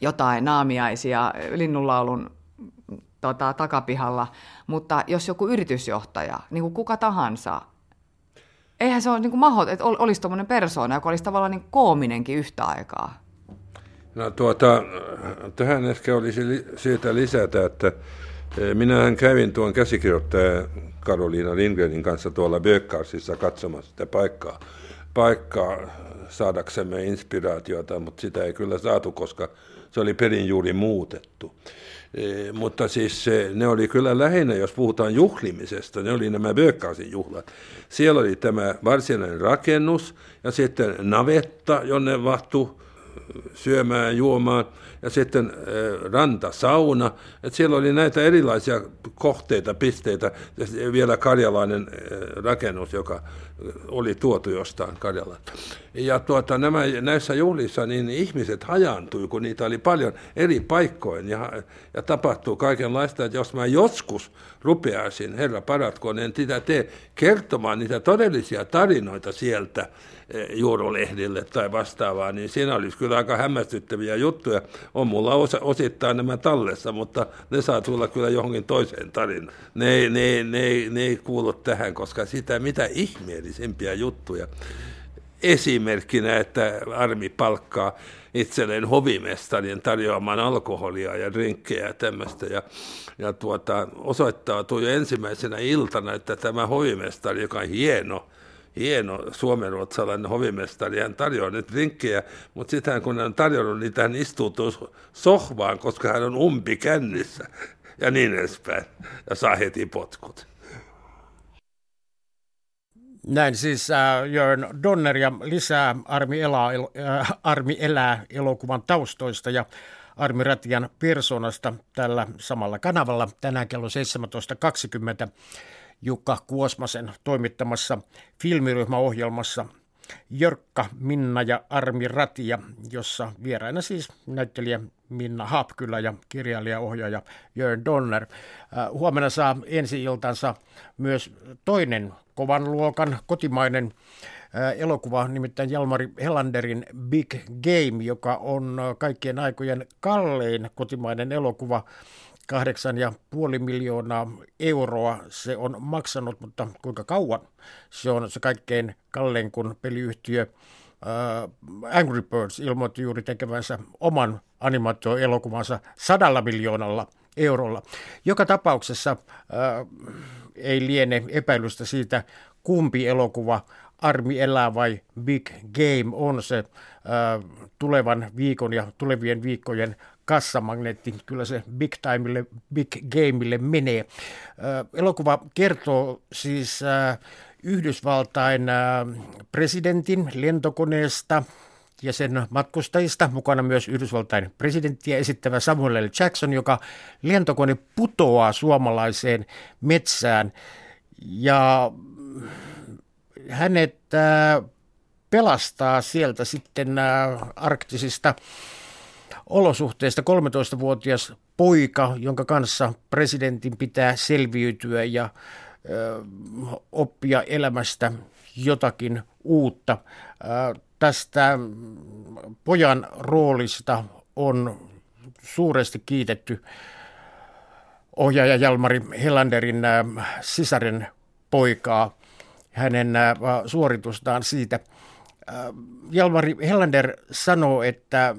jotain naamiaisia, linnunlaulun tota, takapihalla, mutta jos joku yritysjohtaja, niin kuin kuka tahansa, eihän se ole niin mahot, että olisi tuommoinen persoona, joka olisi tavallaan niin koominenkin yhtä aikaa. No tuota, tähän ehkä olisi syytä lisätä, että e, minähän kävin tuon käsikirjoittaja Karoliina Lindgrenin kanssa tuolla Bökkarsissa katsomassa sitä paikkaa, paikkaa saadaksemme inspiraatiota, mutta sitä ei kyllä saatu, koska se oli perin juuri muutettu. E, mutta siis se, ne oli kyllä lähinnä, jos puhutaan juhlimisesta, ne oli nämä Bökkaasin juhlat. Siellä oli tämä varsinainen rakennus ja sitten navetta, jonne mahtui syömään, juomaan ja sitten äh, rantasauna. Et siellä oli näitä erilaisia kohteita, pisteitä ja vielä karjalainen äh, rakennus, joka oli tuotu jostain Karjalan. Ja tuota, nämä, näissä juhlissa niin ihmiset hajaantui, kun niitä oli paljon eri paikkoin ja, ja tapahtuu kaikenlaista, että jos mä joskus rupeaisin, herra paratkoon, en sitä tee, kertomaan niitä todellisia tarinoita sieltä juurolehdille tai vastaavaa, niin siinä olisi kyllä aika hämmästyttäviä juttuja. On mulla osa, osittain nämä tallessa, mutta ne saa tulla kyllä johonkin toiseen tarinaan. Ne, ne, ne, ne ei kuulu tähän, koska sitä mitä ihmeellisempiä juttuja esimerkkinä, että armi palkkaa itselleen hovimestarien tarjoamaan alkoholia ja drinkkejä ja tämmöistä. Ja, ja tuota, osoittautui jo ensimmäisenä iltana, että tämä hovimestari, joka on hieno, hieno suomenruotsalainen hovimestari, hän tarjoaa nyt drinkkejä, mutta sitten kun hän on tarjonnut, niin hän istuutuu sohvaan, koska hän on umpi kännissä ja niin edespäin, ja saa heti potkut. Näin siis äh, Jörn Donner ja lisää Armi elää, äh, Armi elää elokuvan taustoista ja Armi Ratian persoonasta tällä samalla kanavalla. Tänään kello 17.20 Jukka Kuosmasen toimittamassa filmiryhmäohjelmassa Jörkka, Minna ja Armi Ratia, jossa vieraina siis näyttelijä Minna Hapkylä ja kirjailijaohjaaja Jörn Donner. Äh, huomenna saa ensi iltansa myös toinen kovan luokan kotimainen äh, elokuva, nimittäin Jalmari Helanderin Big Game, joka on kaikkien aikojen kallein kotimainen elokuva kahdeksan ja puoli miljoonaa euroa se on maksanut, mutta kuinka kauan se on se kaikkein kallein, kun peliyhtiö uh, Angry Birds ilmoitti juuri tekevänsä oman animaatioelokuvansa sadalla miljoonalla eurolla. Joka tapauksessa uh, ei liene epäilystä siitä, kumpi elokuva Armi elää vai Big Game on se uh, tulevan viikon ja tulevien viikkojen kassamagneetti, kyllä se big timeille, big gameille menee. Elokuva kertoo siis Yhdysvaltain presidentin lentokoneesta ja sen matkustajista, mukana myös Yhdysvaltain presidenttiä esittävä Samuel L. Jackson, joka lentokone putoaa suomalaiseen metsään ja hänet pelastaa sieltä sitten arktisista olosuhteista 13-vuotias poika, jonka kanssa presidentin pitää selviytyä ja ö, oppia elämästä jotakin uutta. Ö, tästä pojan roolista on suuresti kiitetty ohjaaja Jalmari Helanderin sisaren poikaa, hänen suoritustaan siitä – Jalmari Hellander sanoo, että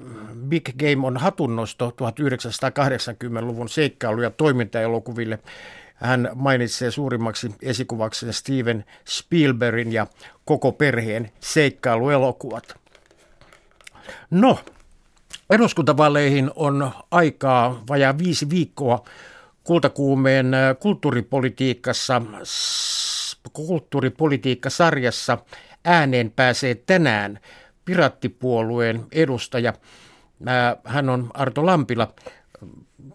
Big Game on hatunnosto 1980-luvun seikkailu- ja toimintaelokuville. Hän mainitsee suurimmaksi esikuvaksi Steven Spielbergin ja koko perheen seikkailuelokuvat. No, eduskuntavaaleihin on aikaa vajaa viisi viikkoa kultakuumeen kulttuuripolitiikassa, kulttuuripolitiikkasarjassa – ääneen pääsee tänään Pirattipuolueen edustaja. Hän on Arto Lampila.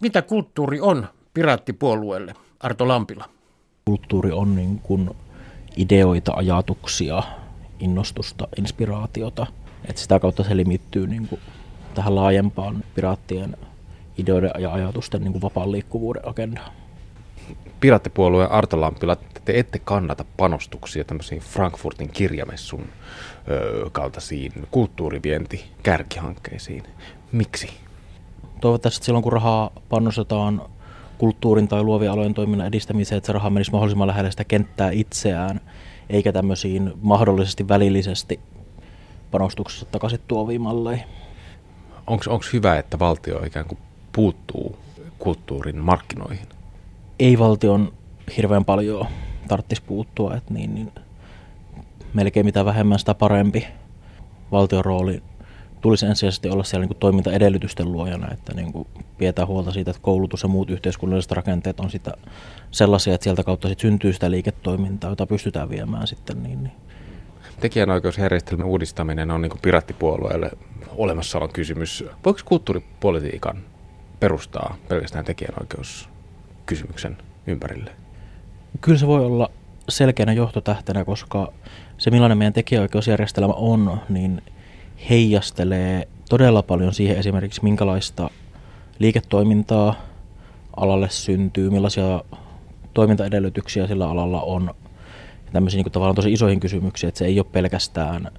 Mitä kulttuuri on Pirattipuolueelle, Arto Lampila? Kulttuuri on niin kuin ideoita, ajatuksia, innostusta, inspiraatiota. Et sitä kautta se limittyy niin kuin tähän laajempaan piraattien ideoiden ja ajatusten niin kuin vapaan liikkuvuuden agendaan. Piraattipuolueen Arto Lampila, te ette kannata panostuksia tämmöisiin Frankfurtin kirjamessun ö, kaltaisiin kulttuurivienti kärkihankkeisiin. Miksi? Toivottavasti silloin, kun rahaa panostetaan kulttuurin tai luovien alojen toiminnan edistämiseen, että se raha menisi mahdollisimman lähelle sitä kenttää itseään, eikä tämmöisiin mahdollisesti välillisesti panostuksessa takaisin tuoviin malleihin. Onko hyvä, että valtio ikään kuin puuttuu kulttuurin markkinoihin? Ei valtion hirveän paljon tarvitsisi puuttua, että niin, niin melkein mitä vähemmän sitä parempi valtion rooli tulisi ensisijaisesti olla siellä niin kuin toimintaedellytysten luojana, että niin kuin pidetään huolta siitä, että koulutus ja muut yhteiskunnalliset rakenteet on sitä sellaisia, että sieltä kautta sit syntyy sitä liiketoimintaa, jota pystytään viemään sitten. Niin, niin. Tekijänoikeusjärjestelmän uudistaminen on niin kuin pirattipuolueelle olemassaolon kysymys. Voiko kulttuuripolitiikan perustaa pelkästään tekijänoikeuskysymyksen ympärille? Kyllä se voi olla selkeänä johtotähtenä, koska se millainen meidän tekijäoikeusjärjestelmä on, niin heijastelee todella paljon siihen esimerkiksi minkälaista liiketoimintaa alalle syntyy, millaisia toimintaedellytyksiä sillä alalla on. Ja tämmöisiä niin tavallaan tosi isoihin kysymyksiin, että se ei ole pelkästään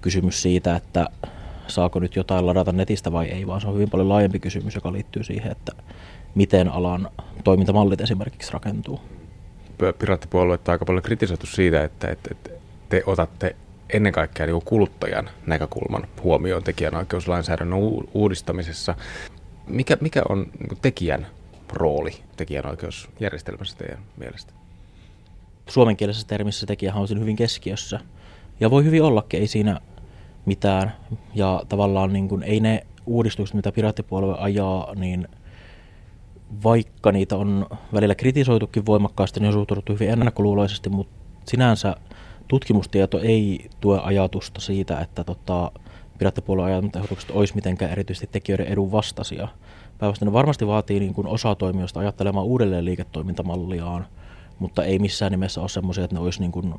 kysymys siitä, että saako nyt jotain ladata netistä vai ei, vaan se on hyvin paljon laajempi kysymys, joka liittyy siihen, että miten alan toimintamallit esimerkiksi rakentuu piraattipuoluetta aika paljon kritisoitu siitä, että, että, että te otatte ennen kaikkea niin kuluttajan näkökulman huomioon tekijänoikeuslainsäädännön uudistamisessa. Mikä, mikä on niin tekijän rooli tekijänoikeusjärjestelmässä teidän mielestä? Suomenkielisessä termissä tekijähän on siinä hyvin keskiössä. Ja voi hyvin ollakin, ei siinä mitään. Ja tavallaan niin kuin, ei ne uudistukset, mitä piraattipuolue ajaa, niin – vaikka niitä on välillä kritisoitukin voimakkaasti, niin on suhtauduttu hyvin ennakkoluuloisesti, mutta sinänsä tutkimustieto ei tue ajatusta siitä, että tota, piraattipuolueen ajamat ehdotukset olisi mitenkään erityisesti tekijöiden edun vastaisia. Päinvastoin ne varmasti vaatii niin kuin osa toimijoista ajattelemaan uudelleen liiketoimintamalliaan, mutta ei missään nimessä ole semmoisia, että ne olisi niin kuin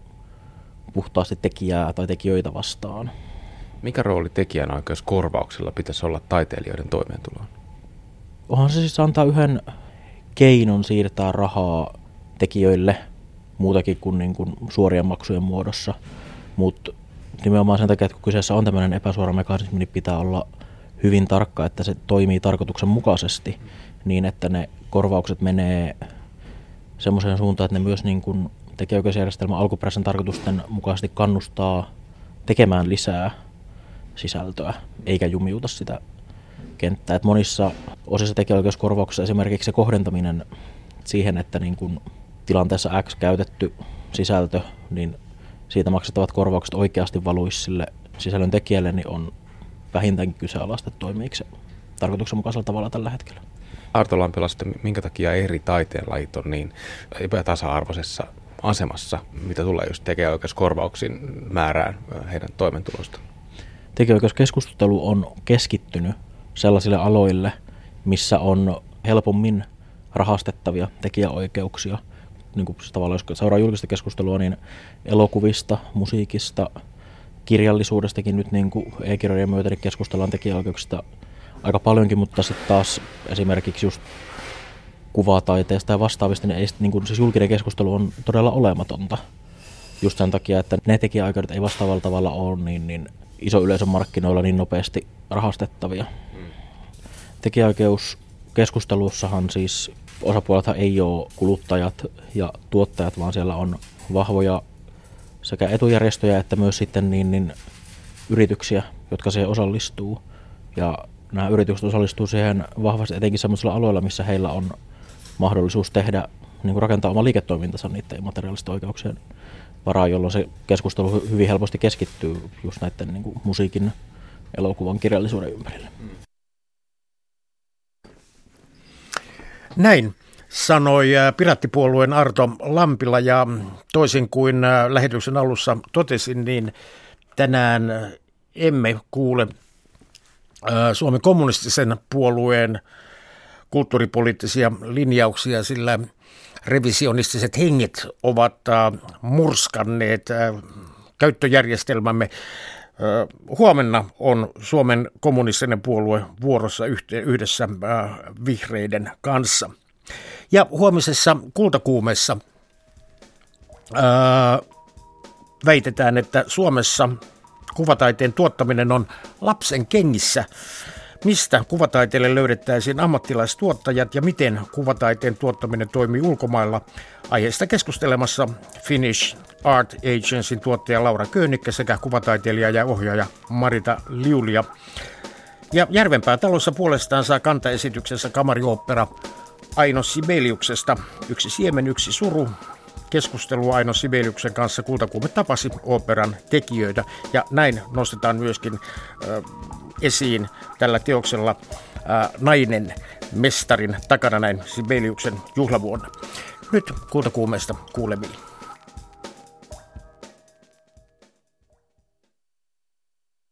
puhtaasti tekijää tai tekijöitä vastaan. Mikä rooli tekijänoikeuskorvauksilla pitäisi olla taiteilijoiden toimeentuloon? Onhan se siis antaa yhden keinon siirtää rahaa tekijöille muutakin kuin, niin kuin suorien maksujen muodossa. Mutta nimenomaan sen takia, että kun kyseessä on tämmöinen epäsuora mekanismi, niin pitää olla hyvin tarkka, että se toimii tarkoituksenmukaisesti niin, että ne korvaukset menee semmoiseen suuntaan, että ne myös niin kuin tekijäoikeusjärjestelmän alkuperäisen tarkoitusten mukaisesti kannustaa tekemään lisää sisältöä, eikä jumiuta sitä kenttää. Et monissa osissa tekijäoikeuskorvauksissa esimerkiksi se kohdentaminen siihen, että niin kun tilanteessa X käytetty sisältö, niin siitä maksettavat korvaukset oikeasti valuisi sille sisällön tekijälle, niin on vähintäänkin kyseenalaista, että toimiiko se tarkoituksenmukaisella tavalla tällä hetkellä. Arto Lampila, minkä takia eri taiteenlajit on niin epätasa-arvoisessa asemassa, mitä tulee just tekijäoikeuskorvauksiin määrään heidän toimeentulosta? Tekijäoikeuskeskustelu on keskittynyt sellaisille aloille, missä on helpommin rahastettavia tekijäoikeuksia. Niin kuin tavallaan, jos seuraa julkista keskustelua, niin elokuvista, musiikista, kirjallisuudestakin nyt niin kuin e-kirjojen myötä niin keskustellaan tekijäoikeuksista aika paljonkin, mutta sitten taas esimerkiksi just kuvataiteesta ja vastaavista, niin, ei, niin kuin, siis julkinen keskustelu on todella olematonta. Just sen takia, että ne tekijäoikeudet ei vastaavalla tavalla ole niin, niin iso yleisön markkinoilla niin nopeasti rahastettavia. Hmm. Tekijäoikeuskeskustelussahan siis osapuolethan ei ole kuluttajat ja tuottajat, vaan siellä on vahvoja sekä etujärjestöjä että myös sitten niin, niin yrityksiä, jotka siihen osallistuu. Ja nämä yritykset osallistuu siihen vahvasti etenkin sellaisilla aloilla, missä heillä on mahdollisuus tehdä, niin kuin rakentaa oma liiketoimintansa niiden materiaalisten oikeuksien varaan, jolloin se keskustelu hyvin helposti keskittyy just näiden niin kuin musiikin, elokuvan, kirjallisuuden ympärille. Näin sanoi äh, Pirattipuolueen Arto Lampila ja toisin kuin äh, lähetyksen alussa totesin, niin tänään emme kuule äh, Suomen kommunistisen puolueen kulttuuripoliittisia linjauksia, sillä revisionistiset henget ovat murskanneet käyttöjärjestelmämme. Huomenna on Suomen kommunistinen puolue vuorossa yhdessä vihreiden kanssa. Ja huomisessa kultakuumessa ää, väitetään, että Suomessa kuvataiteen tuottaminen on lapsen kengissä. Mistä kuvataiteelle löydettäisiin ammattilaistuottajat ja miten kuvataiteen tuottaminen toimii ulkomailla? Aiheesta keskustelemassa Finnish Art Agencyn tuottaja Laura Könikkä sekä kuvataiteilija ja ohjaaja Marita Liulia. Ja Järvenpää talossa puolestaan saa kantaesityksessä kamariooppera Aino Sibeliuksesta. Yksi siemen, yksi suru. Keskustelu Aino Sibeliuksen kanssa Kultakuume tapasi operan tekijöitä ja näin nostetaan myöskin äh, esiin tällä teoksella äh, nainen mestarin takana näin Sibeliuksen juhlavuonna. Nyt Kultakuumeesta kuulemiin.